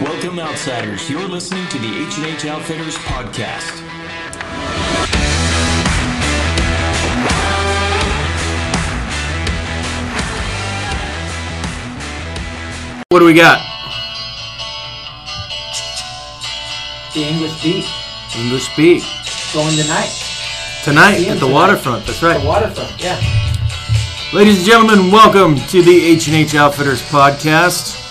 Welcome, outsiders. You're listening to the H&H Outfitters podcast. What do we got? The English beat English beat going tonight. tonight at the internet. waterfront. That's right. The waterfront, yeah. Ladies and gentlemen, welcome to the H and H Outfitters podcast.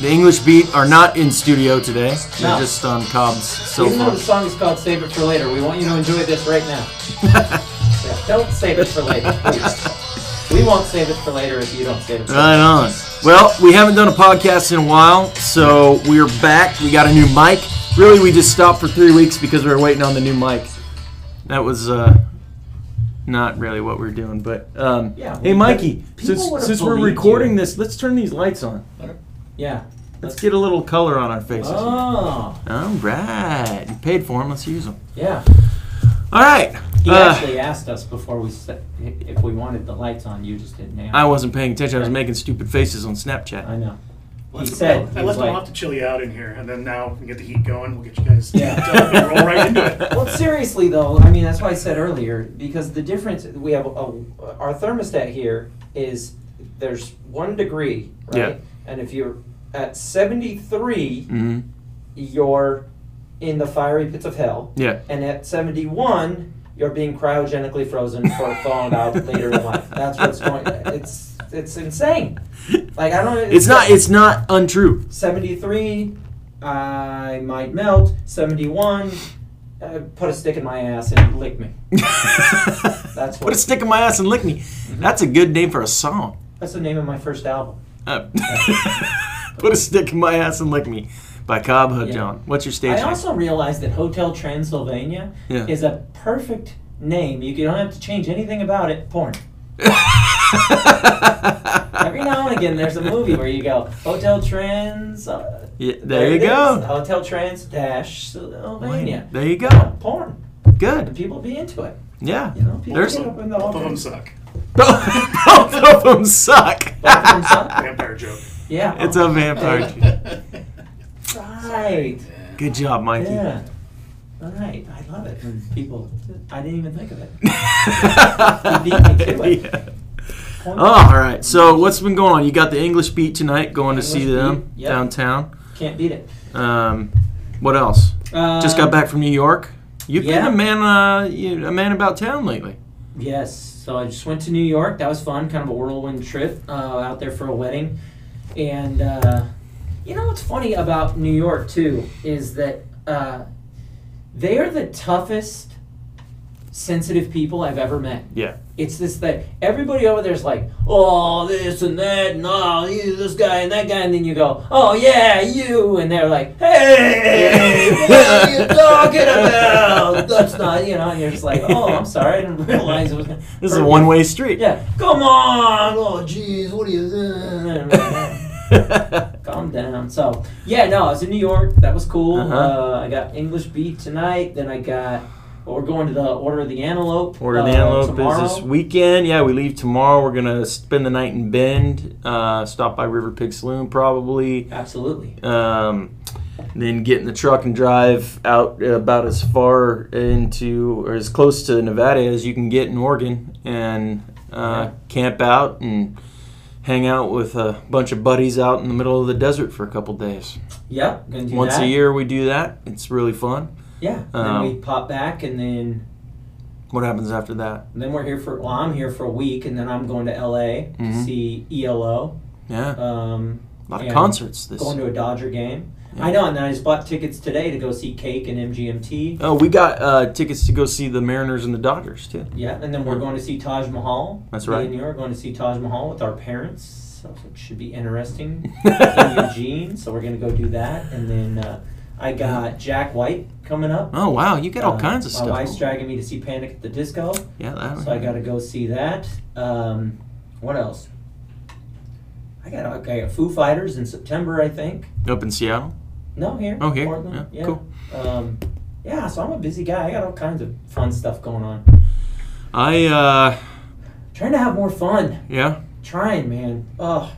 The English Beat are not in studio today. They're No. just on Cobb's cell Even though phone. the song is called Save It for Later, we want you to enjoy this right now. Yeah, don't save it for later, please. We won't save it for later if you don't save it for Right later. on. Well, we haven't done a podcast in a while, so we're back. We got a new mic. Really, we just stopped for three weeks because we were waiting on the new mic. That was uh, not really what we are doing, but um, Yeah, hey, Mikey, since since we're recording you. this, let's turn these lights on. Yeah. Let's get a little color on our faces. Oh, All right, you paid for them. Let's use them. yeah. All right. He Uh, actually asked us before we set, if we wanted the lights on. You just didn't answer. I wasn't paying attention. I was making stupid faces on Snapchat. I know. Let's- He said, I he was left them like- off to chill you out in here, and then now we can get the heat going. We'll get you guys Yeah. yeah. roll right into it. Well, seriously though, I mean that's why I said earlier because the difference we have a, our thermostat here is there's one degree, right? Yeah. And if you're at seventy three, hmm you're in the fiery pits of hell, Yeah. and at seventy one, you're being cryogenically frozen for thawing out later in life. That's what's going. It's it's insane. Like I don't. It's not. It's not untrue. 73, I might melt. 71, uh, put a stick in my ass and lick me. That's what- Put a stick in my ass and lick me. That's a good name for a song. That's the name of my first album. Uh, Put a stick in my ass and lick me by Cobb Hood Yeah. John. What's your stage I name? also realized that Hotel Transylvania Yeah. is a perfect name. You don't have to change anything about it. Porn. Every now and again, there's a movie where you go Hotel Trans. Uh, Yeah, there you it is. go. Hotel Trans dash Sylvania. There you go. Porn. Good. And people be into it. Yeah. You know, people There's get up in the Both of them suck. both of them suck. Both of them suck. Vampire joke. Yeah. It's a vampire. joke. Right. Good job, Mikey. Yeah. All right. I love it when people. I didn't even think of it. You beat me to it. Yeah. Oh, all right. So what's been going on? You got the English Beat tonight, going to see English them Beat, yep. downtown. Can't beat it. Um, what else? Just got Um, back from New York. You've yeah. been a man, uh, you, a man about town lately. Yes. So I just went to New York. That was fun. Kind of a whirlwind trip uh, out there for a wedding. And uh, you know what's funny about New York too is that uh, they are the toughest, sensitive people I've ever met. Yeah. It's this that Everybody over there's like, oh, this and that, and oh, you, this guy and that guy, and then you go, oh yeah, you, and they're like, hey, what are you talking about? That's not, you know, and you're just like, oh, I'm sorry, I didn't realize it was. This is a one-way street. Yeah, come on, oh jeez, what are you doing? Calm down. So yeah, no, I was in New York. That was cool. Uh-huh. Uh, I got English Beat tonight. Then I got. We're going to the Order of the Antelope. Order of the uh, Antelope tomorrow. is this weekend. Yeah, we leave tomorrow. We're gonna spend the night in Bend. Uh, stop by River Pig Saloon probably. Absolutely. Um, then get in the truck and drive out about as far into or as close to Nevada as you can get in Oregon and uh, camp out and hang out with a bunch of buddies out in the middle of the desert for a couple days. Yep. Do Once that. a year we do that. It's really fun. Yeah. Um, then we pop back, and then What happens after that? then we're here for. Well, I'm here for a week, and then I'm going to L.A. to Mhm. see ELO. Yeah, Um, a lot of concerts this. Going to a Dodger game. Yeah. I know, and then I just bought tickets today to go see Cake and MGMT. Oh, we got uh, tickets to go see the Mariners and the Dodgers too. Yeah, and then we're going to see Taj Mahal. That's Me right. and you are going to see Taj Mahal with our parents. So it should be interesting in Eugene. So we're going to go do that, and then uh, I got Jack White coming up. Oh wow, you get all Uh, kinds of my stuff. My wife's dragging me to see Panic at the Disco, yeah, that. so I got to go see that. Um, what else? I got I got Foo Fighters in September, I think. up in Seattle. No, here. Oh, here? Portland. Yeah, cool. Um, yeah, so I'm a busy guy. I got all kinds of fun stuff going on. I uh, Trying to have more fun. yeah. Trying, man. Oh,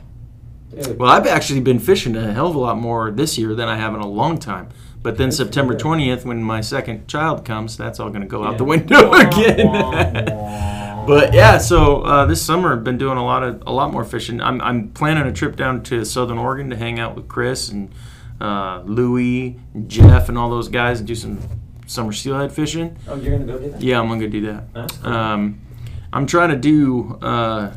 Dude, Well, I've actually been fishing a hell of a lot more this year than I have in a long time. But then September 20th, when my second child comes, that's all going to go out the window again. But yeah, so uh, this summer I've been doing a lot of a lot more fishing. I'm, I'm planning a trip down to Southern Oregon to hang out with Chris and uh, Louie, and Jeff, and all those guys and do some summer steelhead fishing. Oh, you're gonna go do that? Yeah, I'm gonna go do that. That's cool. Um, I'm trying to do uh,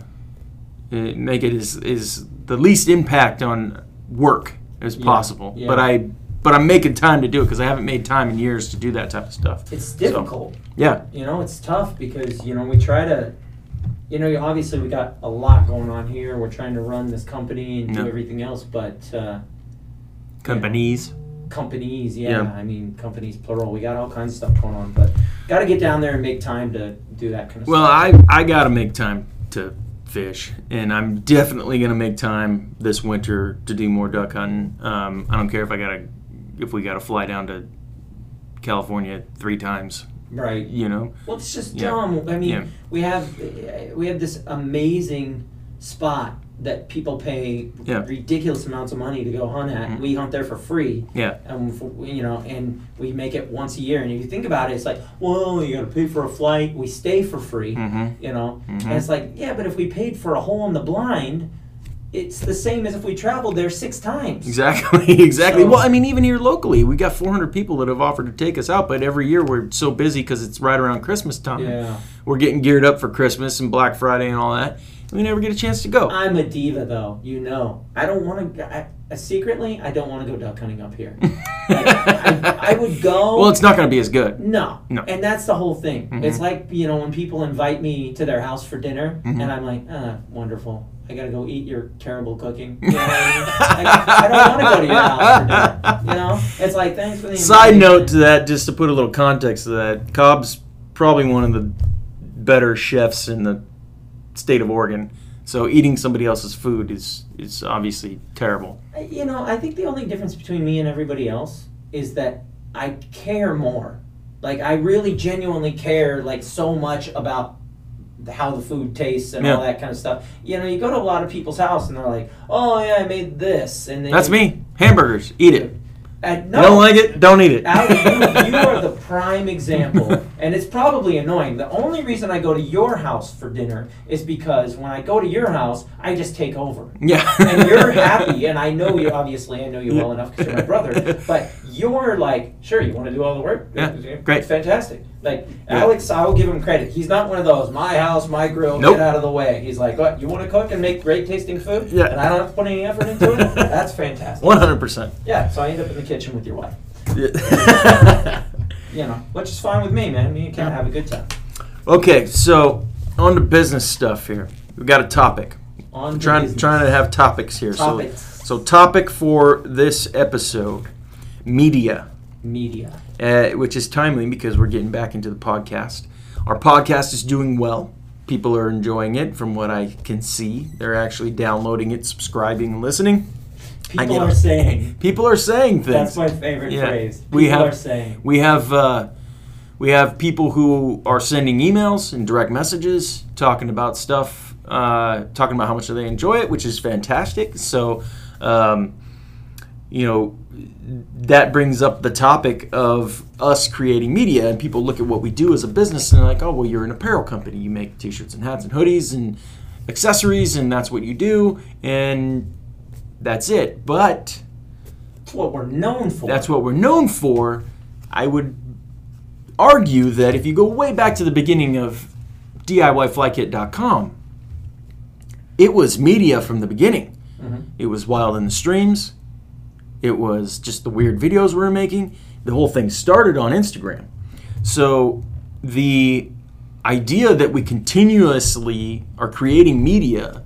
eh, make it as is the least impact on work as Yeah, possible. yeah. But I but I'm making time to do it because I haven't made time in years to do that type of stuff. it's difficult. Yeah, You know, it's tough because you know we try to. You know, obviously we got a lot going on here. We're trying to run this company and do everything else, but uh, companies. companies, yeah, Yeah. I mean companies plural. We got all kinds of stuff going on, but got to get down there and make time to do that kind of Well, stuff. Well, I I got to make time to fish, and I'm definitely gonna make time this winter to do more duck hunting. Um, I don't care if I gotta if we gotta fly down to California three times. right. You know. Well, it's just Yeah. dumb. I mean, Yeah. we have we have this amazing spot that people pay Yeah. ridiculous amounts of money to go hunt at. Mhm. We hunt there for free. Yeah. and you know, and we make it once a year. And if you think about it, it's like, well, you got to pay for a flight. We stay for free, Mm-hmm. you know, Mhm. and it's like, yeah, but if we paid for a hole in the blind, it's the same as if we traveled there six times. Exactly, exactly. So- well, I mean, even here locally, we got 400 people that have offered to take us out, but every year we're so busy because it's right around Christmas time. Yeah, We're getting geared up for Christmas and Black Friday and all that. And We never get a chance to go. I'm a diva though. You know, I don't want to. I, I, secretly, I don't want to go duck hunting up here. Like, I, I would go. well, it's not going to be as good. No. No. And that's the whole thing. Mhm. It's like, you know, when people invite me to their house for dinner, Mhm. and I'm like, ah, wonderful. I gotta go eat your terrible cooking. You know what I mean? Like, I don't want to go to your house for dinner. You know? It's like, thanks for the Side invitation. note to that, just to put a little context to that, Cobb's probably one of the better chefs in the state of Oregon. So eating somebody else's food is is obviously terrible. You know, I think the only difference between me and everybody else is that I care more. Like, I really genuinely care, like, so much about how the food tastes and all that kind of stuff. You know, you go to a lot of people's house and they're like, "Oh yeah, I made this," and That's me. Hamburgers, eat it. And Don't like it? Don't eat it. Allie, you, you are the prime example, and it's probably annoying. The only reason I go to your house for dinner is because when I go to your house, I just take over. yeah. And you're happy, and I know you. Obviously, I know you well enough because you're my brother. But you're like, sure, you want to do all the work. Yeah, great. It's fantastic. Like Yeah. Alex, I will give him credit. He's not one of those my house, my grill, Nope. get out of the way. He's like, what? You want to cook and make great tasting food? Yeah. And I don't have to put any effort into it. That's fantastic. One hundred percent. Yeah. So I end up in the kitchen with your wife. Yeah. You know, which is fine with me, man. Me and Ken have a good time. okay, so on to business stuff here. We've got a topic. On trying business. trying to have topics here. Topics. So so topic for this episode, media. media. uh, which is timely because we're getting back into the podcast. Our podcast is doing well. People are enjoying it from what I can see. They're actually downloading it, subscribing, and listening. People are saying. People are saying things. That's my favorite Yeah. phrase. People We have- are saying. we have uh, we have people who are sending emails and direct messages talking about stuff, uh, talking about how much they enjoy it, which is fantastic. So, um, you know, that brings up the topic of us creating media, and people look at what we do as a business and they're like, oh, well, you're an apparel company. You make t-shirts and hats and hoodies and accessories, and that's what you do, and that's it. But That's what we're known for. that's what we're known for. I would argue that if you go way back to the beginning of DIYFlyKit.com, it was media from the beginning. Mhm. It was Wild in the Streams. It was just the weird videos we were making. The whole thing started on Instagram. So the idea that we continuously are creating media,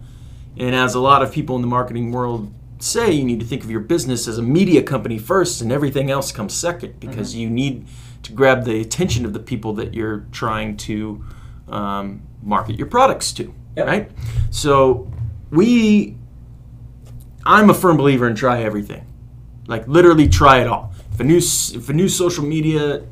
and as a lot of people in the marketing world say, you need to think of your business as a media company first, and everything else comes second because you need to grab the attention of the people that you're trying to um, market your products to, Yep. right? So we, I'm a firm believer in try everything, like literally try it all. If a new if a new social media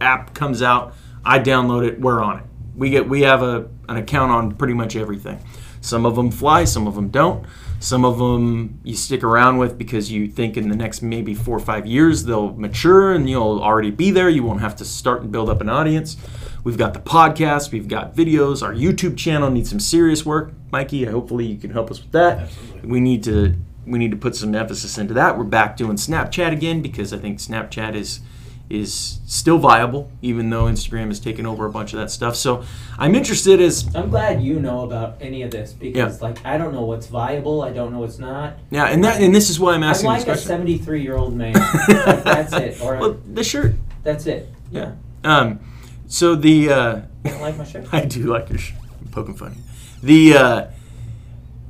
app comes out, I download it. We're on it. We get we have a an account on pretty much everything. Some of them fly, some of them don't. Some of them you stick around with because you think in the next maybe four or five years they'll mature and you'll already be there. You won't have to start and build up an audience. We've got the podcast, we've got videos. Our YouTube channel needs some serious work. Mikey, hopefully you can help us with that. Absolutely. We need to we need to put some emphasis into that. We're back doing Snapchat again because I think Snapchat is is still viable, even though Instagram has taken over a bunch of that stuff. So I'm interested as I'm glad you know about any of this because, like, I don't know what's viable. I don't know what's not. yeah, and that and this is why I'm asking. I'm like a this question. 73 year old man. Like, that's it. Or Well, the shirt. that's it. Yeah. Um, so the uh, You don't like my shirt? I do like your sh- poking funny. The uh,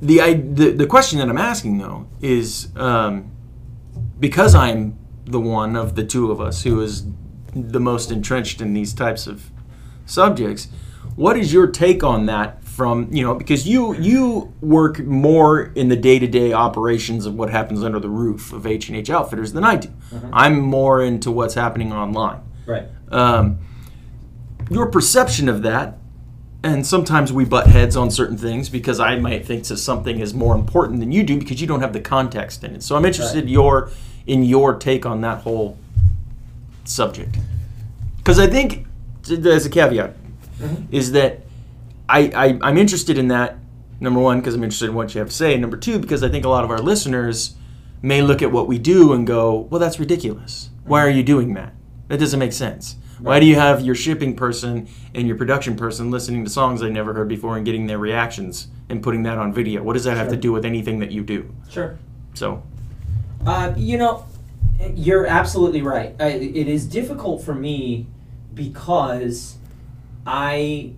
the, I, the the question that I'm asking though is um, because I'm the one of the two of us who is the most entrenched in these types of subjects. What is your take on that? From you know, because you you work more in the day to day operations of what happens under the roof of H and H Outfitters than I do. I'm more into what's happening online Right. um, your perception of that and sometimes we butt heads on certain things because i might think that something is more important than you do because you don't have the context in it. So i'm interested Right. your in your take on that whole subject. Because i think as a caveat mm-hmm. is that I, I i'm interested in that number one because i'm interested in what you have to say and number two because i think a lot of our listeners may look at what we do and go well that's ridiculous. Why are you doing that? That doesn't make sense why do you have your shipping person and your production person listening to songs they never heard before and getting their reactions and putting that on video? What does that have to do with anything that you do? Sure. so. Uh, you know, you're absolutely right. I, it is difficult for me because I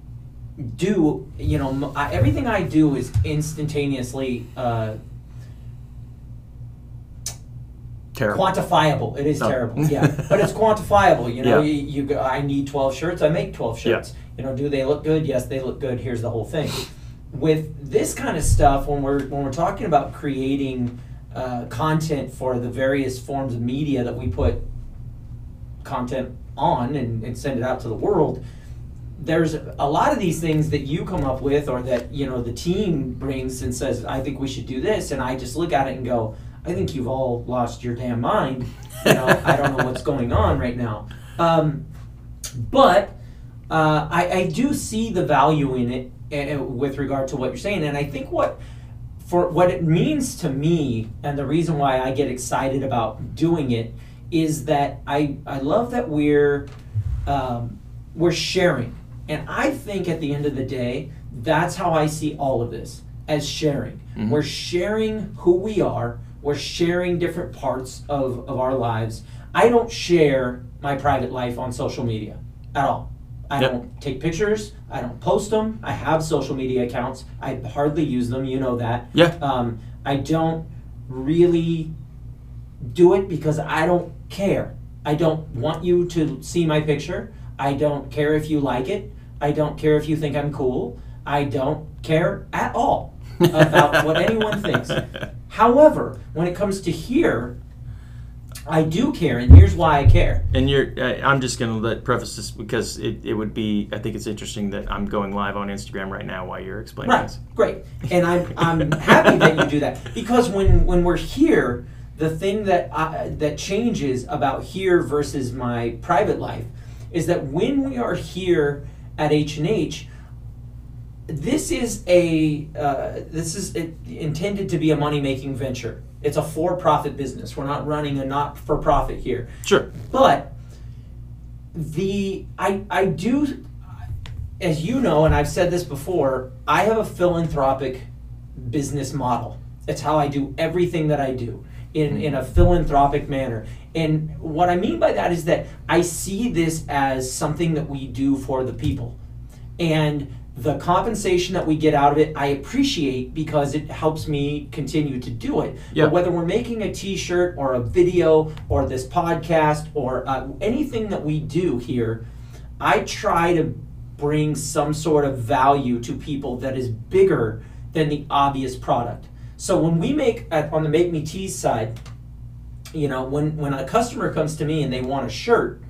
do, you know, I everything I do is instantaneously uh, terrible quantifiable. It is terrible, yeah, but it's quantifiable. You know, Yeah. you, you go, I need twelve shirts. I make twelve Yeah. shirts. You know, do they look good? Yes, they look good. Here's the whole thing. With this kind of stuff, when we're when we're talking about creating uh, content for the various forms of media that we put content on and, and send it out to the world, there's a lot of these things that you come up with or that you know the team brings and says i think we should do this and i just look at it and go i think you've all lost your damn mind. You know i don't know what's going on right now. Um, but uh, I, I do see the value in it with regard to what you're saying. And i think what for what it means to me and the reason why i get excited about doing it is that i, I love that we're um, we're sharing. And i think at the end of the day that's how i see all of this as sharing. Mhm. we're sharing who we are we're sharing different parts of, of our lives i don't share my private life on social media at all i Yep. don't take pictures i don't post them i have social media accounts i hardly use them you know that yeah um, i don't really do it because I don't care. I don't want you to see my picture. I don't care if you like it. I don't care if you think I'm cool. I don't care at all about what anyone thinks. However, when it comes to here, I do care, and here's why I care. And you're, I- I'm just going to let preface this because it, it would be, I think it's interesting that I'm going live on Instagram right now while you're explaining Right, this. great, and I'm I'm happy that you do that because when when we're here, the thing that I, that changes about here versus my private life is that when we are here at H and H, this is a uh, this is it, intended to be a money making venture. It's a for profit business. We're not running a not for profit here. Sure. But the I I do as you know and I've said this before, I have a philanthropic business model. It's how I do everything that I do in in a philanthropic manner. And what I mean by that is that I see this as something that we do for the people. And the compensation that we get out of it, I appreciate because it helps me continue to do it. Yeah. But whether we're making a T-shirt or a video or this podcast or uh, anything that we do here, I try to bring some sort of value to people that is bigger than the obvious product. So when we make at, on the Make Me Tees side, you know, when when a customer comes to me and they want a shirt,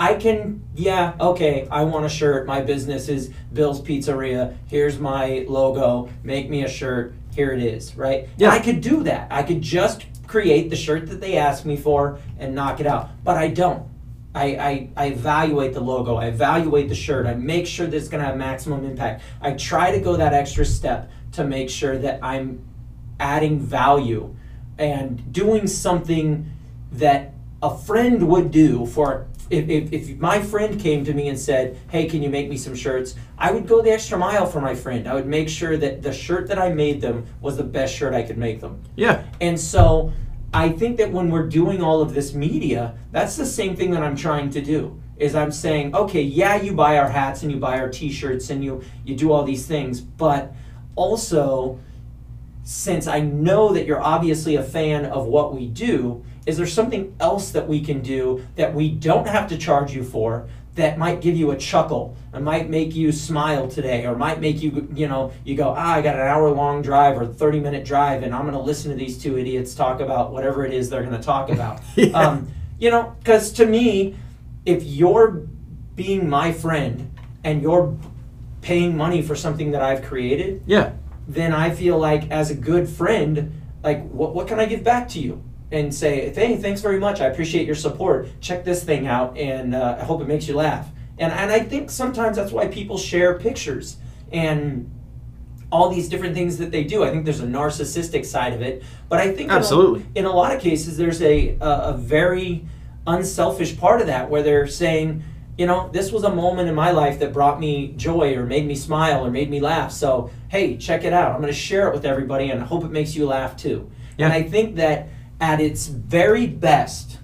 I can, yeah, okay, I want a shirt. My business is Bill's Pizzeria. Here's my logo. Make me a shirt. Here it is, right? Yeah. I could do that. I could just create the shirt that they asked me for and knock it out. But I don't. I, I, I evaluate the logo, I evaluate the shirt, I make sure that it's going to have maximum impact. I try to go that extra step to make sure that I'm adding value and doing something that a friend would do for if, if, if my friend came to me and said hey can you make me some shirts i would go the extra mile for my friend i would make sure that the shirt that i made them was the best shirt i could make them Yeah. and so I think that when we're doing all of this media, that's the same thing that I'm trying to do. Is I'm saying, okay, yeah, you buy our hats and you buy our t-shirts and you you do all these things, but also since I know that you're obviously a fan of what we do, is there something else that we can do that we don't have to charge you for that might give you a chuckle and might make you smile today or might make you you know you go ah i got an hour long drive or 30 minute drive and i'm going to listen to these two idiots talk about whatever it is they're going to talk about Yeah. um, you know because to me if you're being my friend and you're paying money for something that i've created Yeah. then I feel like as a good friend, like what, what can I give back to you? And say, hey, thanks very much. I appreciate your support. Check this thing out, and uh, I hope it makes you laugh. And and I think sometimes that's why people share pictures and all these different things that they do. I think there's a narcissistic side of it, but I think in a- Absolutely. in a, lot of cases there's a, a a very unselfish part of that where they're saying, you know, this was a moment in my life that brought me joy or made me smile or made me laugh. So, hey, check it out. I'm going to share it with everybody and I hope it makes you laugh too. Yeah. And I think that at its very best,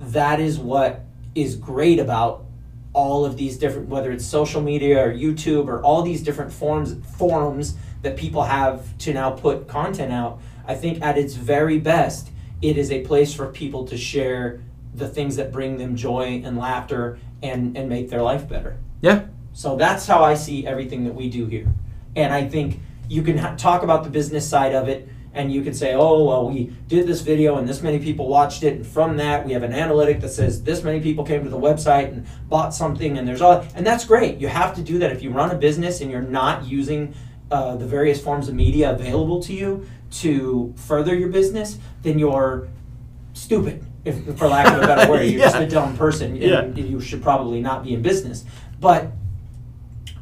that is what is great about all of these different whether it's social media or YouTube or all these different forms forums that people have to now put content out. I think at its very best, it is a place for people to share the things that bring them joy and laughter and, and make their life better. Yeah. So that's how I see everything that we do here. And I think you can ha- talk about the business side of it and you can say, oh, well, we did this video and this many people watched it. And from that, we have an analytic that says this many people came to the website and bought something. And there's all, and that's great. You have to do that. If you run a business and you're not using uh, the various forms of media available to you to further your business, then you're stupid, if, for lack of a better word. You're just a dumb person, and you should probably not be in business. But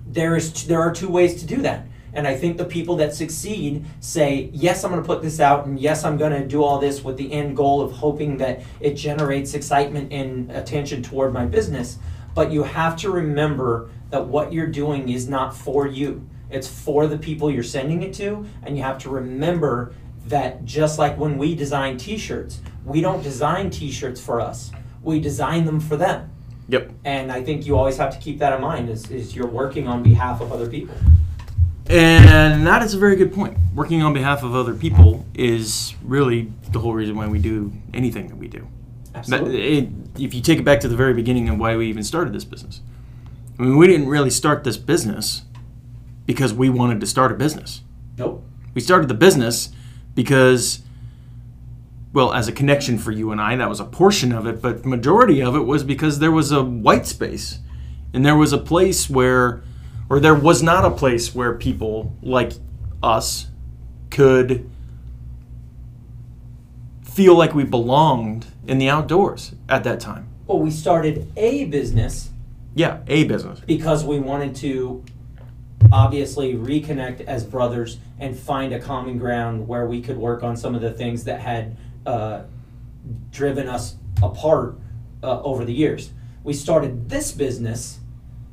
there is there are two ways to do that. And I think the people that succeed say, yes, I'm going to put this out, and yes, I'm going to do all this with the end goal of hoping that it generates excitement and attention toward my business. But you have to remember that what you're doing is not for you, it's for the people you're sending it to. And you have to remember that just like when we design t shirts, we don't design t shirts for us, we design them for them. Yep. And I think you always have to keep that in mind is, is you're working on behalf of other people. And that is a very good point. Working on behalf of other people is really the whole reason why we do anything that we do. Absolutely. it- if you take it back to the very beginning of why we even started this business, I mean, we didn't really start this business because we wanted to start a business. Nope. We started the business because, well, as a connection for you and I, that was a portion of it, but majority of it was because there was a white space, and there was a place where, or there was not a place where people like us could feel like we belonged in the outdoors at that time. Well, we started a business Yeah, a business. because we wanted to obviously reconnect as brothers and find a common ground where we could work on some of the things that had uh, driven us apart uh, over the years. We started this business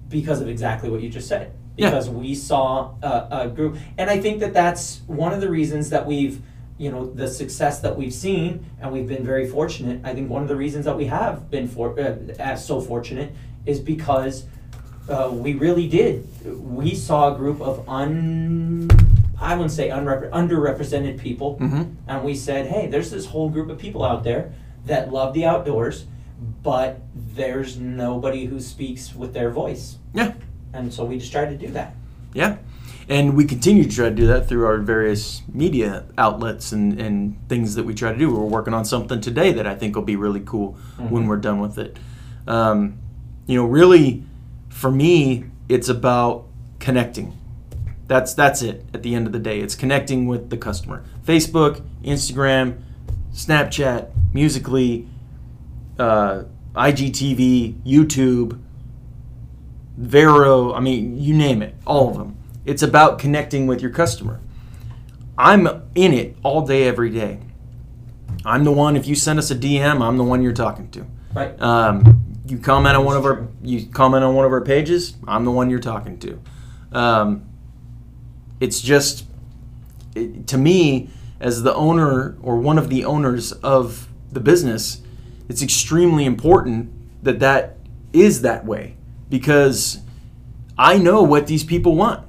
because of exactly what you just said. Yeah. Because we saw a, a group, and I think that that's one of the reasons that we've, you know, the success that we've seen, and we've been very fortunate. I think one of the reasons that we have been for uh, as so fortunate is because uh, we really did. We saw a group of un, I wouldn't say unrepre- underrepresented people, Mm-hmm. and we said, hey, there's this whole group of people out there that love the outdoors, but there's nobody who speaks with their voice. Yeah. And so we just try to do that. Yeah. And we continue to try to do that through our various media outlets and, and things that we try to do. We're working on something today that I think will be really cool when Mhm. we're done with it. Um, you know, really, for me, it's about connecting. That's that's it. At the end of the day, it's connecting with the customer. Facebook, Instagram, Snapchat, Musical.ly, uh, IGTV, YouTube, Vero. I mean, you name it, all of them. It's about connecting with your customer. I'm in it all day, every day. I'm the one. If you send us a DM, I'm the one you're talking to. Right. Um, you comment on one of our you comment on one of our pages. I'm the one you're talking to. Um, it's just it, to me as the owner or one of the owners of the business, it's extremely important that that is that way because I know what these people want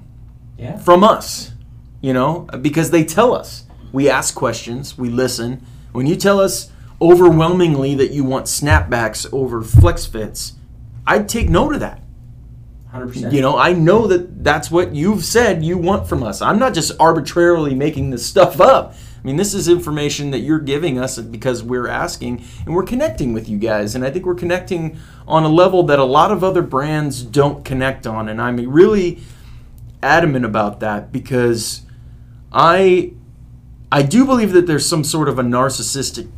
Yeah. from us, you know, because they tell us. We ask questions, we listen. When you tell us overwhelmingly that you want snapbacks over flex fits, I'd take note of that. Hundred percent. You know, I know that that's what you've said you want from us. I'm not just arbitrarily making this stuff up. I mean, this is information that you're giving us because we're asking and we're connecting with you guys. And I think we're connecting on a level that a lot of other brands don't connect on. And I'm really adamant about that because I I do believe that there's some sort of a narcissistic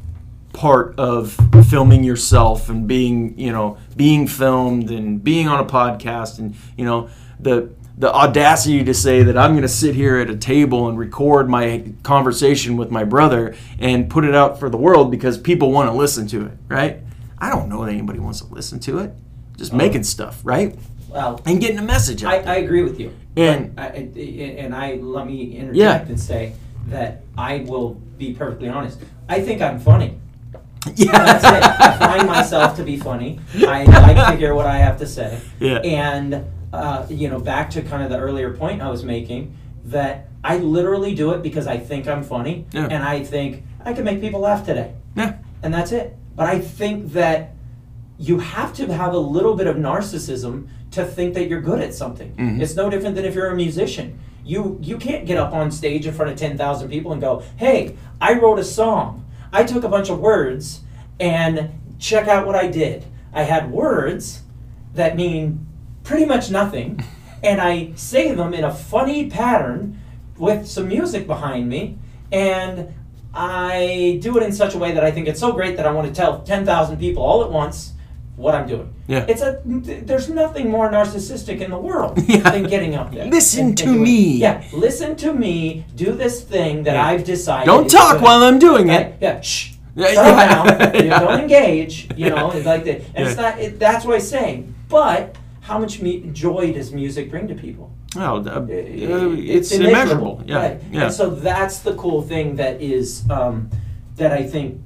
part of filming yourself and being you know being filmed and being on a podcast and you know the the audacity to say that I'm going to sit here at a table and record my conversation with my brother and put it out for the world because people want to listen to it, right? I don't know that anybody wants to listen to it. Just uh, making stuff, right? Well, And getting a message out. I, I agree with you. And- I, I- and I let me interject Yeah. and say that I will be perfectly honest. I think I'm funny. yeah. That's it. I find myself to be funny. I like to hear what I have to say. Yeah. And uh, you know, back to kind of the earlier point I was making, that I literally do it because I think I'm funny, Yeah. and I think I can make people laugh today, Yeah. and that's it. But I think that you have to have a little bit of narcissism to think that you're good at something. Mhm. It's no different than if you're a musician. You you can't get up on stage in front of 10,000 people and go, "Hey, I wrote a song. I took a bunch of words and check out what I did. I had words that mean pretty much nothing and I say them in a funny pattern with some music behind me and I do it in such a way that I think it's so great that I want to tell 10,000 people all at once what I'm doing. Yeah. It's a there's nothing more narcissistic in the world Yeah. than getting up there. Listen and- to and me. Yeah, listen to me do this thing that Yeah. I've decided. Don't talk good. while I'm doing Right, it. Yeah, shh. Yeah, Settle yeah. You. Don't engage. You know, it's like that. And it's not. It, that's what I'm saying. But how much mu- joy does music bring to people? Well, uh, uh, it's, it's immeasurable. Yeah. Right. Yeah. And so that's the cool thing that is um, that I think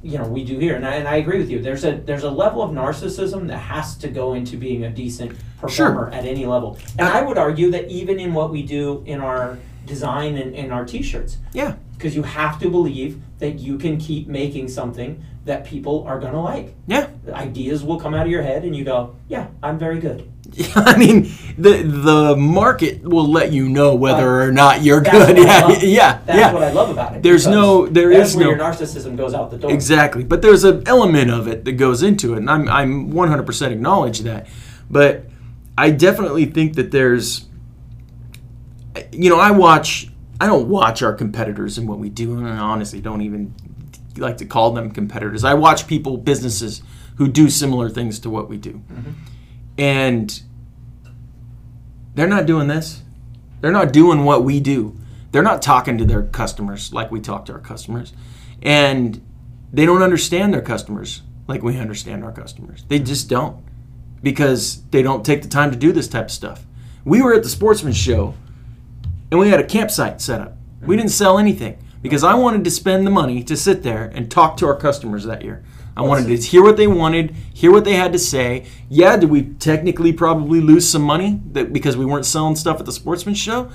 you know we do here, and I, and I agree with you. There's a there's a level of narcissism that has to go into being a decent performer at any level, and I would argue that even in what we do in our design and in our t-shirts, yeah. Because you have to believe that you can keep making something that people are gonna like. Yeah. Ideas will come out of your head, and you go, "Yeah, I'm very good." Yeah, I mean, the the market will let you know whether or not you're good. Yeah, yeah, That's yeah. what I love about it. There's no- there that's is where no- your narcissism goes out the door. Exactly, but there's an element of it that goes into it, and I'm I'm 100% acknowledge that. But I definitely think that there's, you know, I watch. I don't watch our competitors and what we do, and I honestly don't even like to call them competitors. I watch people, businesses who do similar things to what we do, mm-hmm. and they're not doing this. They're not doing what we do. They're not talking to their customers like we talk to our customers. And they don't understand their customers like we understand our customers. They mm-hmm. just don't because they don't take the time to do this type of stuff. We were at the sportsman show and we had a campsite set up. We didn't sell anything because I wanted to spend the money to sit there and talk to our customers that year. I wanted to hear what they wanted, hear what they had to say. Yeah, did we technically probably lose some money that because we weren't selling stuff at the sportsman show?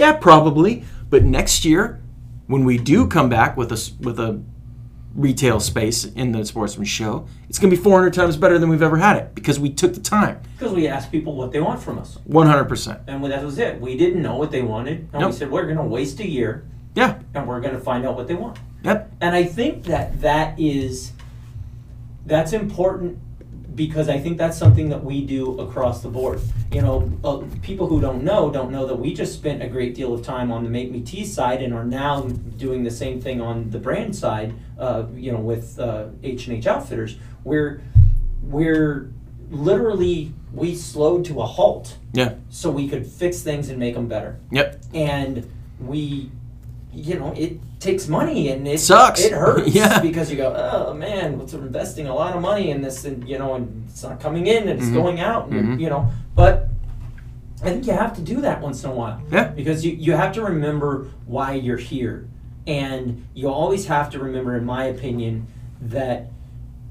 Yeah, probably. But next year, when we do come back with a with a retail space in the sportsman show, it's going to be 400 times better than we've ever had it because we took the time. Because we asked people what they want from us. 100%. And that was it. We didn't know what they wanted. And Nope. we said, we're going to waste a year Yeah. and we're going to find out what they want. Yep. And I think that that is, that's important because I think that's something that we do across the board. You know, uh, people who don't know don't know that we just spent a great deal of time on the Make Me Tees side and are now doing the same thing on the brand side. Uh, you know, with H and H Outfitters, where we're literally we slowed to a halt Yeah. so we could fix things and make them better. Yep. And we, you know, it takes money and it Sucks. It hurts Yeah. because you go, oh man, we're investing a lot of money in this, and you know, and it's not coming in and it's Mhm. going out, and Mhm. you know, but. I think you have to do that once in a while. Yeah. Because you, you have to remember why you're here. And you always have to remember, in my opinion, that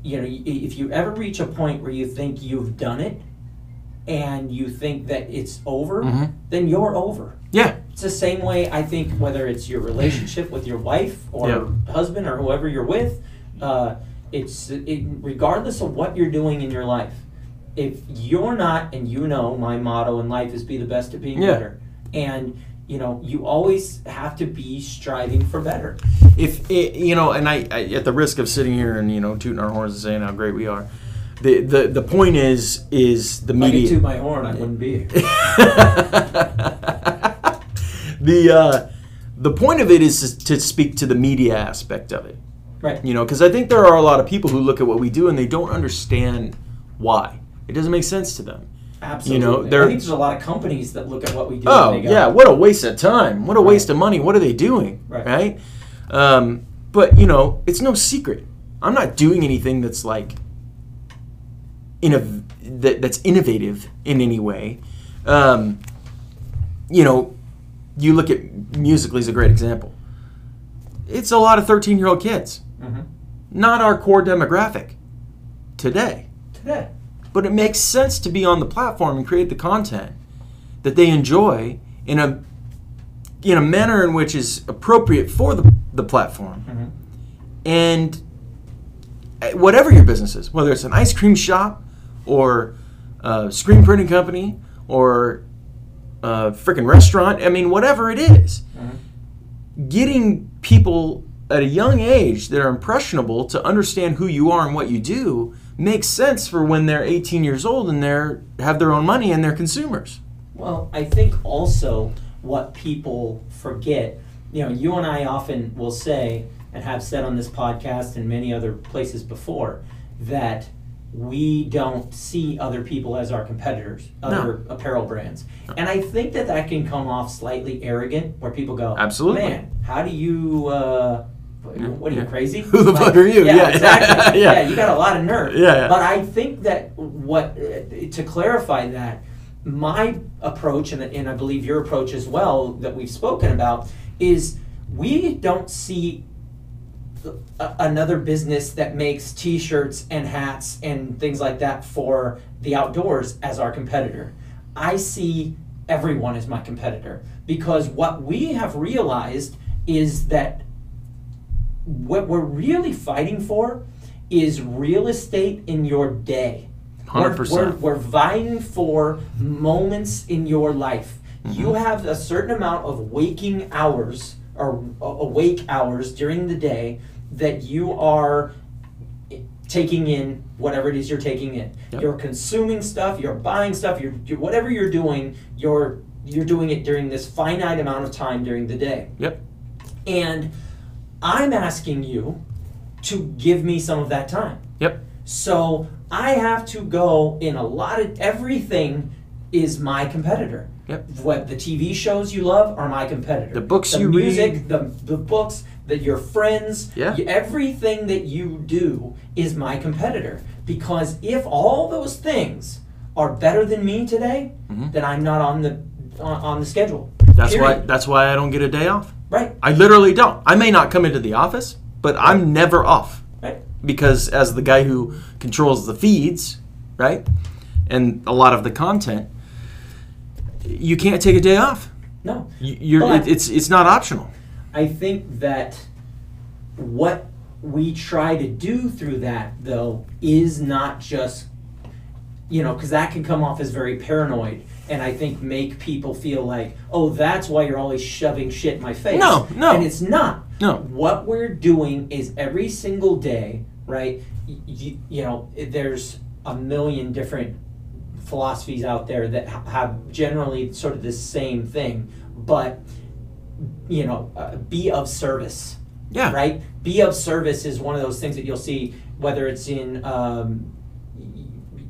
you know, if you ever reach a point where you think you've done it and you think that it's over, Mhm. then you're over. Yeah. It's the same way I think whether it's your relationship with your wife or Yeah. husband or whoever you're with, uh, it's it, regardless of what you're doing in your life. If you're not, and you know, my motto in life is be the best at being Yeah. better, and you know, you always have to be striving for better. if it, you know, and I, I, at the risk of sitting here and you know tooting our horns and saying how great we are, the the, the point is is the media If I could toot my horn, I wouldn't be here. the uh, the point of it is to speak to the media aspect of it. Right. You know, because I think there are a lot of people who look at what we do and they don't understand why. It doesn't make sense to them. Absolutely. there- I think there's a lot of companies that look at what we do. Oh and they go, yeah, what a waste of time! What a waste of money! What are they doing? Right. Um, but you know, it's no secret. I'm not doing anything that's like innov- that, that's innovative in any way. Um, you know, you look at Musical.ly is a great example. It's a lot of 13 year old kids, Mhm. not our core demographic today Today. but it makes sense to be on the platform and create the content that they enjoy in a in a manner in which is appropriate for the, the platform Mhm. and uh, whatever your business is whether it's an ice cream shop or a screen printing company or a freaking restaurant i mean whatever it is Mhm. getting people at a young age that are impressionable to understand who you are and what you do makes sense for when they're 18 years old and they're have their own money and they're consumers. Well, I think also what people forget, you know, you and I often will say and have said on this podcast and many other places before that we don't see other people as our competitors, other apparel brands. And I think that that can come off slightly arrogant where people go, Absolutely. Man, how do you, uh, what are you Yeah. crazy? Who the fuck are you? Yeah, Yeah. exactly. Yeah. yeah, you got a lot of nerve. Yeah, yeah. But I think that what uh, to clarify that my approach and, and I believe your approach as well that we've spoken about is we don't see a, another business that makes t-shirts and hats and things like that for the outdoors as our competitor. I see everyone as my competitor because what we have realized is that what we're really fighting for is real estate in your day. We're- 100%. We're, we're vying for moments in your life. You mm-hmm. have a certain amount of waking hours or awake hours during the day that you are taking in whatever it is you're taking in. Yep. You're consuming stuff, you're buying stuff, you're, you're whatever you're doing, you're you're doing it during this finite amount of time during the day. Yep. And I'm asking you to give me some of that time. Yep. So I have to go in a lot of everything is my competitor. Yep. What the TV shows you love are my competitor. The books the you music, read. the the books, that your friends, Yeah. everything that you do is my competitor. Because if all those things are better than me today, Mhm. then I'm not on the on, on the schedule. That's why that's why I don't get a day off. Right. I literally don't. I may not come into the office, but I'm never off. Right. because as the guy who controls the feeds, right, and a lot of the content, you can't take a day off. No. You- You're, it, it's it's not optional. I think that what we try to do through that, though, is not just, you know, because that can come off as very paranoid and I think make people feel like, oh, that's why you're always shoving shit in my face. No, no. And it's not. No. What we're doing is every single day, right? You, you know, there's a million different philosophies out there that have generally sort of the same thing, but you know, uh, be of service Yeah. right? Be of service is one of those things that you'll see, whether it's in um,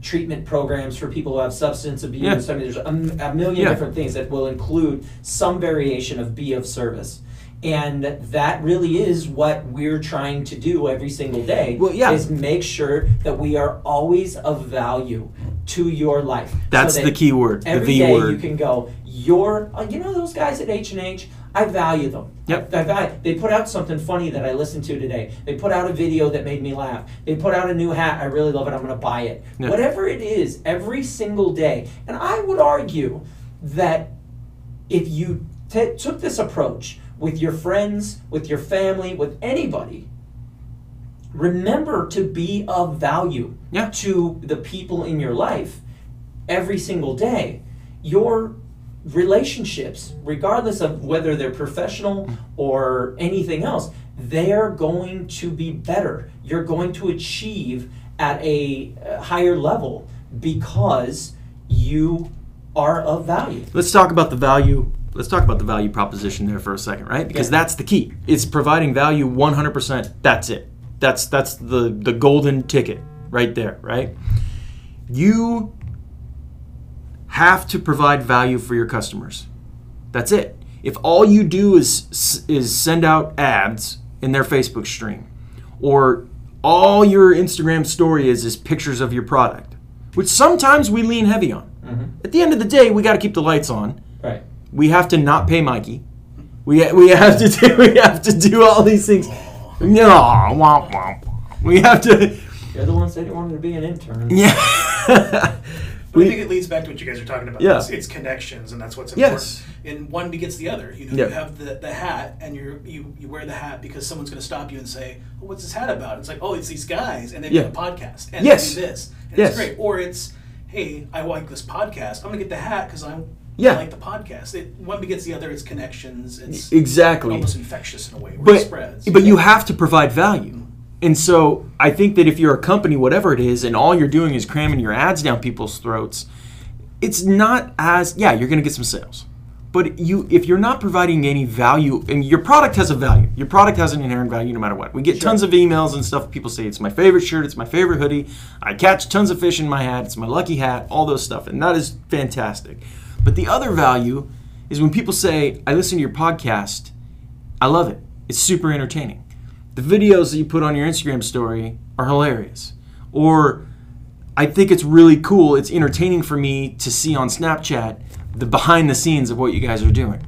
treatment programs for people who have substance abuse. Yeah. I mean, there's a, a million Yeah. different things that will include some variation of be of service. And that really is what we're trying to do every single day. Well, yeah. Is make sure that we are always of value to your life. So That's that the key word, the Every V day word. you can go. You're, uh, you know, those guys at H and H. I value them. Yep. I value. They put out something funny that I listened to today. They put out a video that made me laugh. They put out a new hat. I really love it. I'm going to buy it. Yeah. Whatever it is, every single day. And I would argue that if you t- took this approach with your friends, with your family, with anybody, remember to be of value Yeah. to the people in your life every single day. Your relationships, regardless of whether they're professional or anything else, they're going to be better. You're going to achieve at a higher level because you are of value. Let's talk about the value. Let's talk about the value proposition there for a second, right? Because Yeah. that's the key. It's providing value 100%. That's it. That's that's the the golden ticket right there, right? You have to provide value for your customers. That's it. If all you do is is send out ads in their Facebook stream or all your Instagram story is is pictures of your product, which sometimes we lean heavy on. Mm-hmm. At the end of the day, we got to keep the lights on. Right. We have to not pay Mikey. We, we have to do we have to do all these things. No, womp womp. We have to. You're the one said you wanted to be an intern. Yeah. But I We- think it leads back to what you guys are talking about. Yeah. It's, it's connections, and that's what's important. Yes. And one begets the other. You know, Yeah. you have the, the hat, and you you you wear the hat because someone's going to stop you and say, well, "What's this hat about?" It's like, "Oh, it's these guys, and they Yeah. do a podcast, and Yes. they do this, and Yes. it's great." Or it's, "Hey, I like this podcast. I'm going to get the hat because I'm." Yeah. Like the podcast. It, one begets the other. It's connections. It's exactly. almost infectious in a way where it but spreads. but you have to provide value. And so I think that if you're a company, whatever it is, and all you're doing is cramming your ads down people's throats, it's not as yeah, you're going to get some sales. But you, if you're not providing any value, and your product has a value, your product has an inherent value no matter what. We get tons of emails and stuff. People say it's my favorite shirt, it's my favorite hoodie. I catch tons of fish in my hat. It's my lucky hat. All those stuff, and that is fantastic. But the other value is when people say, "I listen to your podcast. I love it. It's super entertaining." The videos that you put on your Instagram story are hilarious. Or I think it's really cool. It's entertaining for me to see on Snapchat the behind the scenes of what you guys are doing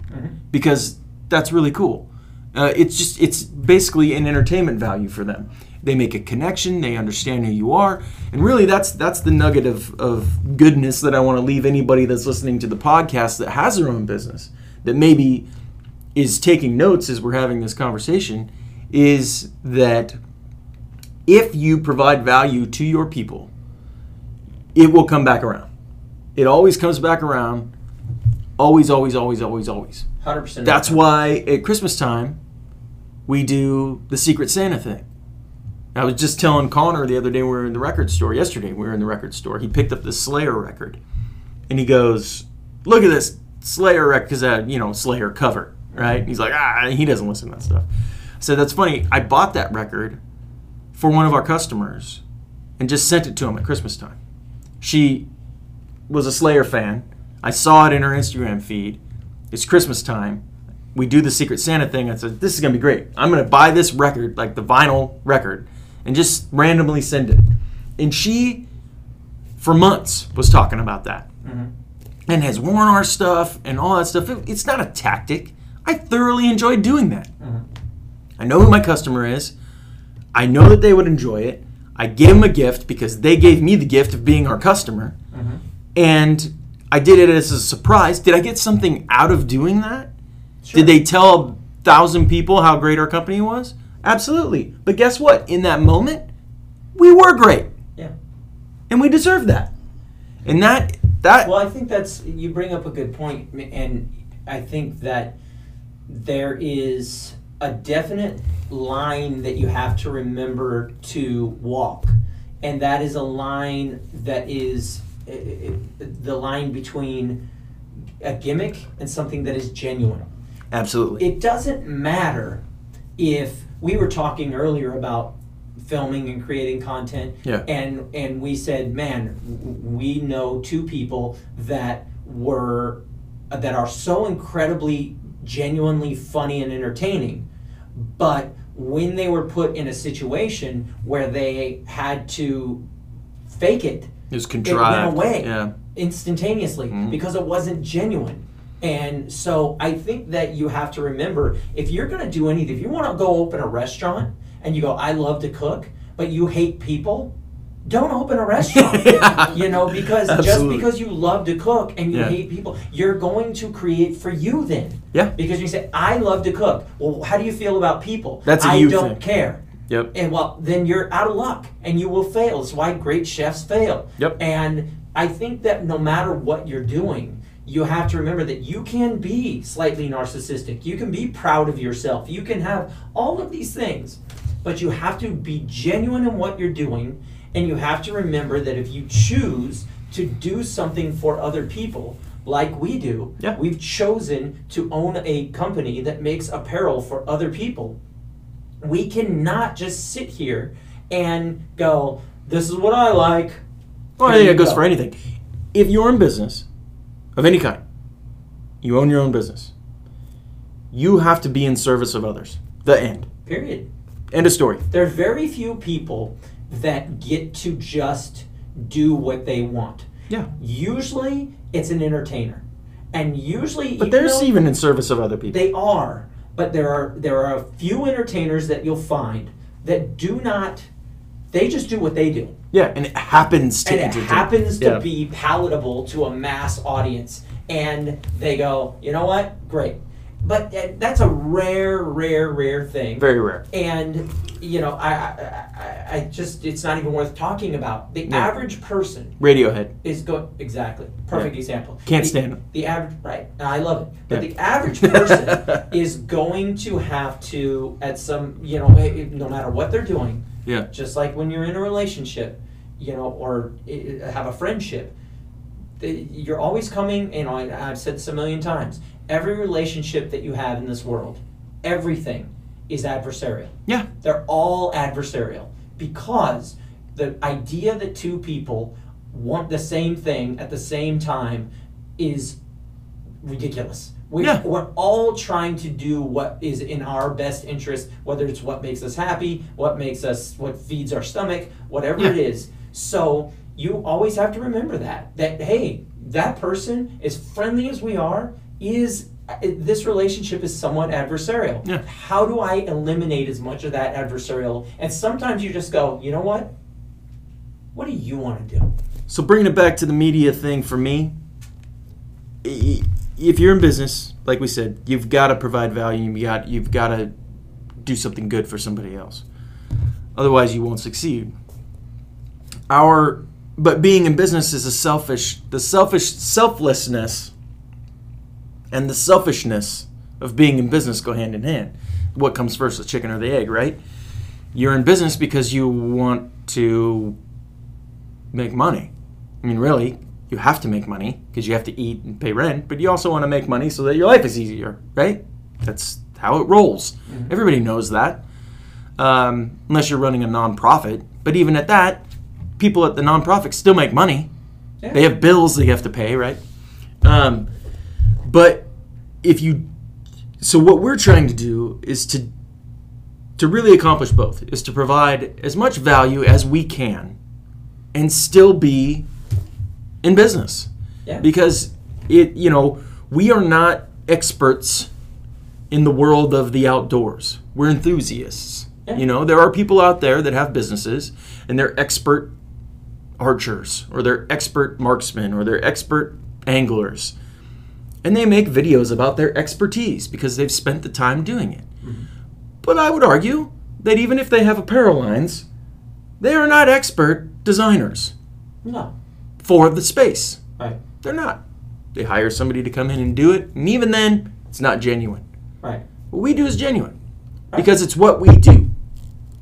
because that's really cool. Uh, it's just it's basically an entertainment value for them. They make a connection. They understand who you are, and really that's that's the nugget of of goodness that I want to leave anybody that's listening to the podcast that has their own business that maybe is taking notes as we're having this conversation is that if you provide value to your people, it will come back around. It always comes back around. Always, always, always, always, always. Hundred percent. That's why at Christmas time we do the Secret Santa thing. I was just telling Connor the other day we were in the record store. Yesterday we were in the record store. He picked up the Slayer record, and he goes, "Look at this Slayer record because that you know Slayer cover, right?" He's like, "Ah, he doesn't listen to that stuff." Said, "That's funny. I bought that record for one of our customers, and just sent it to him at Christmas time. She was a Slayer fan. I saw it in her Instagram feed. It's Christmas time. We do the Secret Santa thing. I said, this is going to be great. I'm going to buy this record, like the vinyl record, and just randomly send it. And she, for months, was talking about that. Mm-hmm. And has worn our stuff and all that stuff. It- it's not a tactic. I thoroughly enjoyed doing that. Mm-hmm. I know who my customer is. I know that they would enjoy it. I give them a gift because they gave me the gift of being our customer. Mm-hmm. And I did it as a surprise. Did I get something out of doing that? Did they tell a thousand people how great our company was? Absolutely. But guess what? In that moment, we were great. Yeah. And we deserve that. And that that Well, I think that's you bring up a good point, and I think that there is a definite line that you have to remember to walk and that is a line that is uh, uh, the line between a gimmick and something that is genuine. Absolutely. It doesn't matter if we were talking earlier about filming and creating content Yeah. and and we said man we know two people that were uh, that are so incredibly genuinely funny and entertaining but when they were put in a situation where they had to fake it it was contrived. away. Yeah. instantaneously Mhm. because it wasn't genuine. And so I think that you have to remember if you're going to do anything, if you want to go open a restaurant and you go, I love to cook, but you hate people, don't open a restaurant. Yeah. You know, because just because you love to cook and you Yeah. hate people, you're going to create for you then. Yeah. Because you say, I love to cook. Well, how do you feel about people? That's a I you don't thing. care. Yep. And well, then you're out of luck and you will fail. That's why great chefs fail. Yep. And I think that no matter what you're doing, you have to remember that you can be slightly narcissistic. You can be proud of yourself. You can have all of these things. But you have to be genuine in what you're doing. And you have to remember that if you choose to do something for other people, like we do, Yeah. we've chosen to own a company that makes apparel for other people we cannot just sit here and go, this is what I like. Well, I think it goes go. for anything. If you're in business of any kind, you own your own business, you have to be in service of others. The end. Period. End of story. There are very few people that get to just do what they want. Yeah. Usually it's an entertainer. And usually But even there's though even in service of other people. they are, but there are there are a few entertainers that you'll find that do not they just do what they do. yeah, and it happens to and it entertain. happens to Yeah. be palatable to a mass audience and they go you know what great but uh, that's a rare rare rare thing Very rare. and you know I, I I- I just it's not even worth talking about the No. average person Radiohead. is going exactly perfect Yeah. example Can't The- stand 'em. the average right i love it but Yeah. the average person is going to have to at some you know eh, eh, no matter what they're doing Yeah. just like when you're in a relationship you know or have a friendship you're always coming you know i've said this a million times every relationship that you have in this world everything is adversarial Yeah. they're all adversarial because the idea that two people want the same thing at the same time is ridiculous. We, Yeah. We're all trying to do what is in our best interest, whether it's what makes us happy, what makes us, what feeds our stomach, whatever it Yeah. is. So you always have to remember that, that, hey, that person, as friendly as we are, is uh, this relationship is somewhat adversarial. Yeah. How do I eliminate as much of that adversarial? And sometimes you just go, you know what? What do you want to do? So bringing it back to the media thing for me, if you're in business, like we said, you've got to provide value. You got you've got to do something good for somebody else. Otherwise, you won't succeed. Our but being in business is a selfish the selfish selflessness and the selfishness of being in business go hand in hand. What comes first, the chicken or the egg, right? You're in business because you want to make money. I mean, really, you have to make money because you have to eat and pay rent, but you also want to make money so that your life is easier, right? That's how it rolls. Everybody knows that. Um, unless you're running a nonprofit. But even at that, people at the nonprofit still make money. Yeah. They have bills they have to pay, right? Um, but if you, so what we're trying to do is to to really accomplish both is to provide as much value as we can and still be in business. Yeah. because it you know we are not experts in the world of the outdoors. We're enthusiasts. Yeah. you know there are people out there that have businesses and they're expert archers or they're expert marksmen or they're expert anglers. And they make videos about their expertise because they've spent the time doing it. Mm-hmm. But I would argue that even if they have apparel lines, they are not expert designers. No. For the space. Right. They're not. They hire somebody to come in and do it, and even then, it's not genuine. Right. What we do is genuine because it's what we do.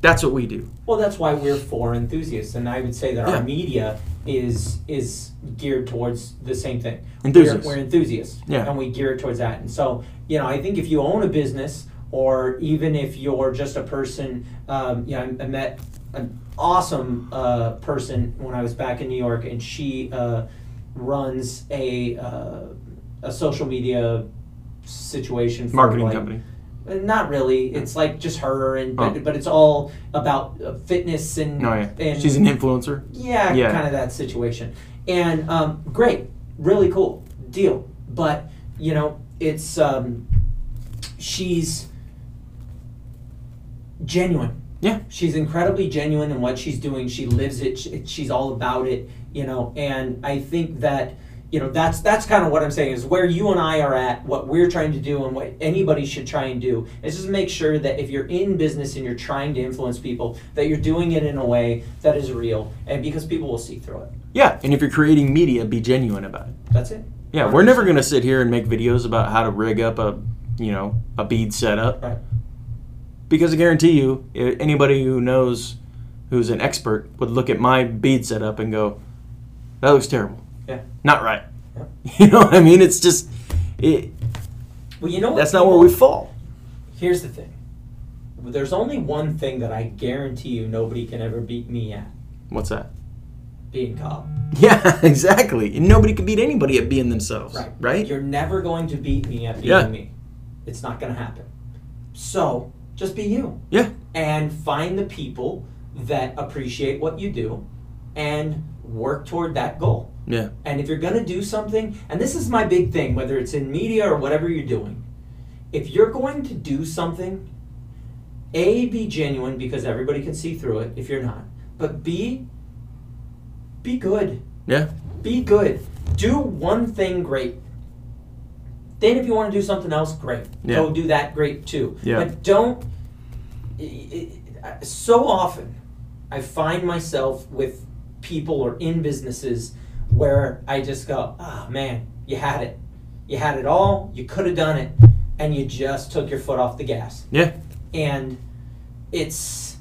That's what we do. Well, that's why we're for enthusiasts, and I would say that Yeah. our media is is geared towards the same thing. Enthusiasts. We're, we're enthusiasts, Yeah. and we gear it towards that. And so, you know, I think if you own a business, or even if you're just a person, um, you know, I, I met an awesome uh, person when I was back in New York, and she uh, runs a uh, a social media situation for Marketing like, company. uh, Not really. It's like just her, and but, Oh. but it's all about uh, fitness and No, yeah. and She's an influencer. yeah, Yeah. kind of that situation. And um, great, really cool deal. But you know, it's um, she's genuine. Yeah. She's incredibly genuine in what she's doing. She lives it. She- She's all about it. You know, and I think that you know that's that's kind of what I'm saying is where you and I are at. What we're trying to do and what anybody should try and do is just make sure that if you're in business and you're trying to influence people, that you're doing it in a way that is real, and because people will see through it. Yeah, and if you're creating media, be genuine about it. That's it. Yeah, we're never gonna sit here and make videos about how to rig up a, you know, a bead setup. Right. Because I guarantee you, anybody who knows, who's an expert, would look at my bead setup and go, "That looks terrible. Yeah. Not right." Yeah. You know what I mean? It's just, it, Well, you know what? that's not where we fall. Here's the thing. There's only one thing that I guarantee you nobody can ever beat me at: What's that? being Cobb. Yeah, exactly. And nobody can beat anybody at being themselves. Right. Right. You're never going to beat me at being Yeah. me. It's not going to happen. So just be you. Yeah. And find the people that appreciate what you do, and work toward that goal. Yeah. And if you're going to do something, and this is my big thing, whether it's in media or whatever you're doing, if you're going to do something, A, be genuine because everybody can see through it if you're not. But B, be good. Yeah. Be good. Do one thing great. Then, if you want to do something else, great. Go do that great too. Yeah. But don't. So often, I find myself with people or in businesses where I just go, "Ah, man, you had it. You had it all. You could have done it, and you just took your foot off the gas." Yeah. and it's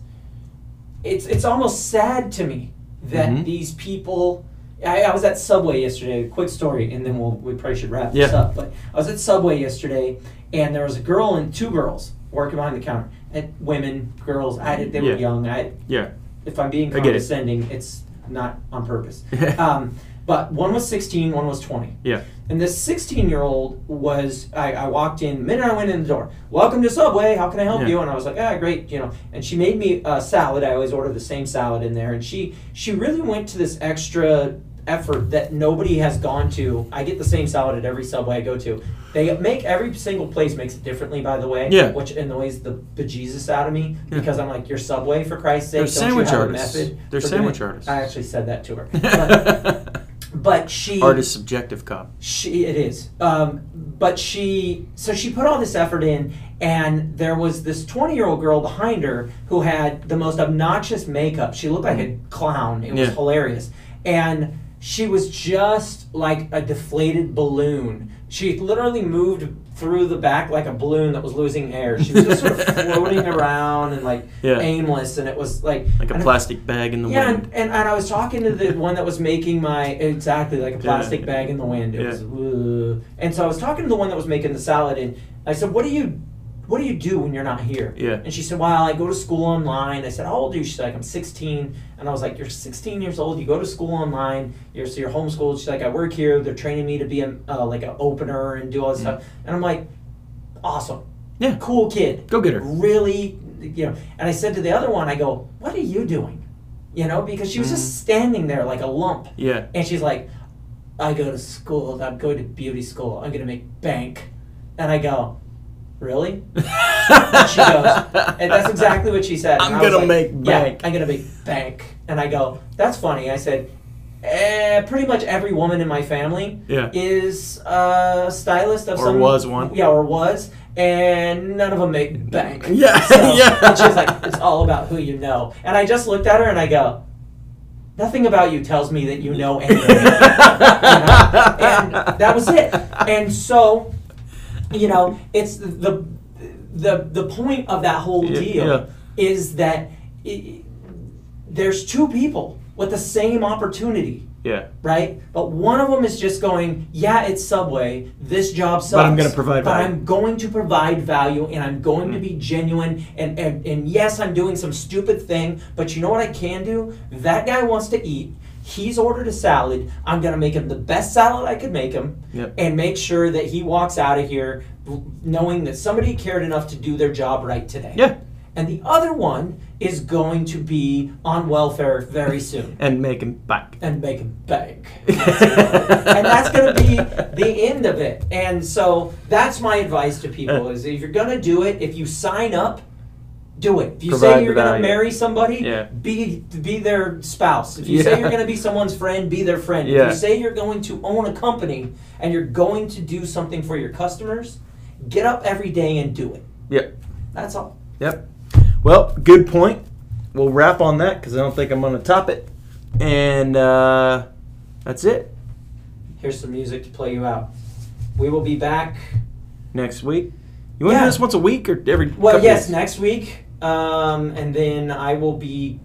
it's it's almost sad to me that Mhm. these people I, I was at Subway yesterday. Quick story, and then we'll we probably should wrap this Yeah. up. But I was at Subway yesterday, and there was a girl and two girls working behind the counter. And women, girls. I did, they were Yeah. young. I Yeah. if I'm being get it. condescending, it's not on purpose. um, but one was 16, one was 20. Yeah. And this 16 year old was, I, I walked in, the minute I went in the door, welcome to Subway, how can I help Yeah. you? And I was like, ah, great, you know. And she made me a salad. I always order the same salad in there. And she, she really went to this extra effort that nobody has gone to. I get the same salad at every Subway I go to. They make every single place makes it differently, by the way. Yeah. Which annoys the bejesus out of me Yeah. because I'm like, you're Subway for Christ's sake. They're sandwich you have artists. a method? They're sandwich doing-" artists. I actually said that to her. But, but she Art is subjective, Cobb. she it is um, but she so she put all this effort in and there was this 20 year old girl behind her who had the most obnoxious makeup she looked like a clown it was Yeah. hilarious and she was just like a deflated balloon she literally moved through the back like a balloon that was losing air she was just sort of floating around and like Yeah. aimless and it was like Like a plastic bag in the yeah, wind. and, and, and I was talking to the one that was making my exactly like a plastic bag in the wind. It Yeah. was, and so I was talking to the one that was making the salad, and I said, "What do you, what do you do when you're not here?" Yeah. And she said, "Well, I go to school online." I said, "How old are you?" She's like, "I'm 16." And I was like, "You're 16 years old. You go to school online. You're so you're homeschooled." She's like, "I work here. They're training me to be a uh, like an opener and do all this Mm. stuff." And I'm like, "Awesome, Yeah. cool kid." Go get her. really you know and i said to the other one i go what are you doing you know because she was Mm. just standing there like a lump Yeah. and she's like i go to school i'm going to beauty school i'm going to make bank and i go really and she goes and that's exactly what she said I'm And I was gonna like, make yeah, bank." i'm going to make bank and i go that's funny i said eh, pretty much every woman in my family Yeah. is a stylist of Or some was one. yeah or was and none of them make bank Yeah, So, yeah. and she's like it's all about who you know and i just looked at her and i go nothing about you tells me that you know anything You know? and that was it and so you know it's the the the point of that whole Yeah, deal yeah. is that i there's two people with the same opportunity Yeah. right? But one of them is just going, yeah, it's Subway. This job sucks. But I'm gonna provide But value." I'm going to provide value, and I'm going to mm. be genuine. And, and and yes, I'm doing some stupid thing, but you know what I can do? That guy wants to eat. He's ordered a salad. I'm gonna make him the best salad I could make him, Yep. and make sure that he walks out of here knowing that somebody cared enough to do their job right today. Yeah. And the other one is going to be on welfare very soon And make him back. and make him beg. and that's going to be the end of it. And so that's my advice to people is if you're going to do it, if you sign up, do it. If you Provide say you're going to marry somebody, Yeah. be be their spouse. If you Yeah. say you're going to be someone's friend, be their friend. If you say you're going to own a company and you're going to do something for your customers, get up every day and do it. Yep. That's all. Yep. Well, good point. We'll wrap on that because I don't think I'm going to top it. And uh, that's it. Here's some music to play you out. We will be back Next week. You want to Yeah. do this once a week or every? Well, yes, weeks? next week, um, and then I will be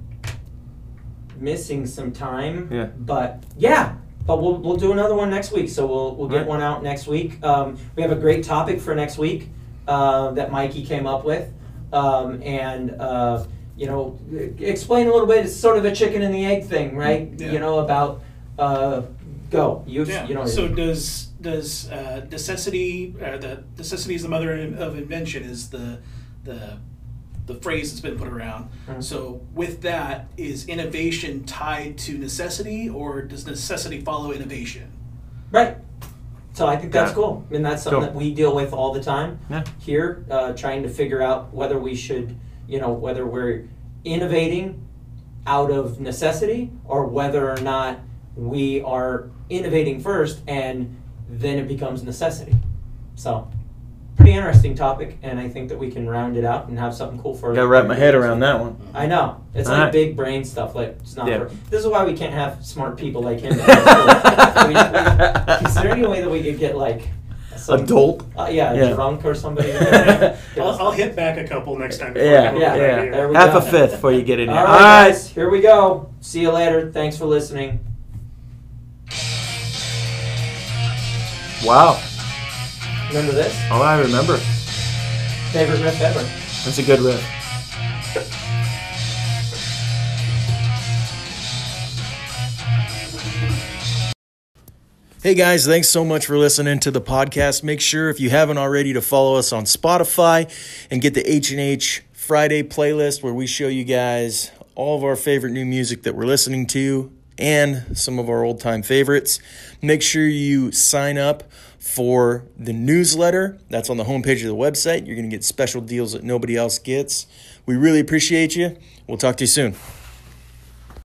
missing some time. Yeah. But yeah, but we'll we'll do another one next week. So we'll we'll get Right. one out next week. Um, we have a great topic for next week uh, that Mikey came up with, um, and. Uh, you know, explain a little bit. It's sort of a chicken and the egg thing, right? Yeah. You know about uh, go. You Yeah. you know. so does does uh, necessity uh, the necessity is the mother of invention is the the the phrase that's been put around. Mhm. So with that, is innovation tied to necessity, or does necessity follow innovation? Right. So I think that's Yeah. cool. And that's something Cool. that we deal with all the time Yeah. here, uh, trying to figure out whether we should, you know, whether we're innovating out of necessity or whether or not we are innovating first and then it becomes necessity. So, pretty interesting topic, and I think that we can round it out and have something cool for. Got to wrap my head around that one. I know it's All like right. big brain stuff. Like it's not. Yeah. For, this is why we can't have smart people like him. in high school. We- we- is there any way that we could get like some, Adult. Uh, yeah, Yeah. drunk or somebody? I'll, I'll hit back a couple next time. before Yeah, Yeah, yeah. there we Half go. a fifth before you get in here. All All right, right. guys, here we go. See you later. Thanks for listening. Wow. Remember this? Oh, I remember. Favorite riff ever. That's a good riff. Hey guys, thanks so much for listening to the podcast. Make sure if you haven't already to follow us on Spotify and get the H&H Friday playlist where we show you guys all of our favorite new music that we're listening to and some of our old-time favorites. Make sure you sign up for the newsletter. That's on the homepage of the website. You're going to get special deals that nobody else gets. We really appreciate you. We'll talk to you soon.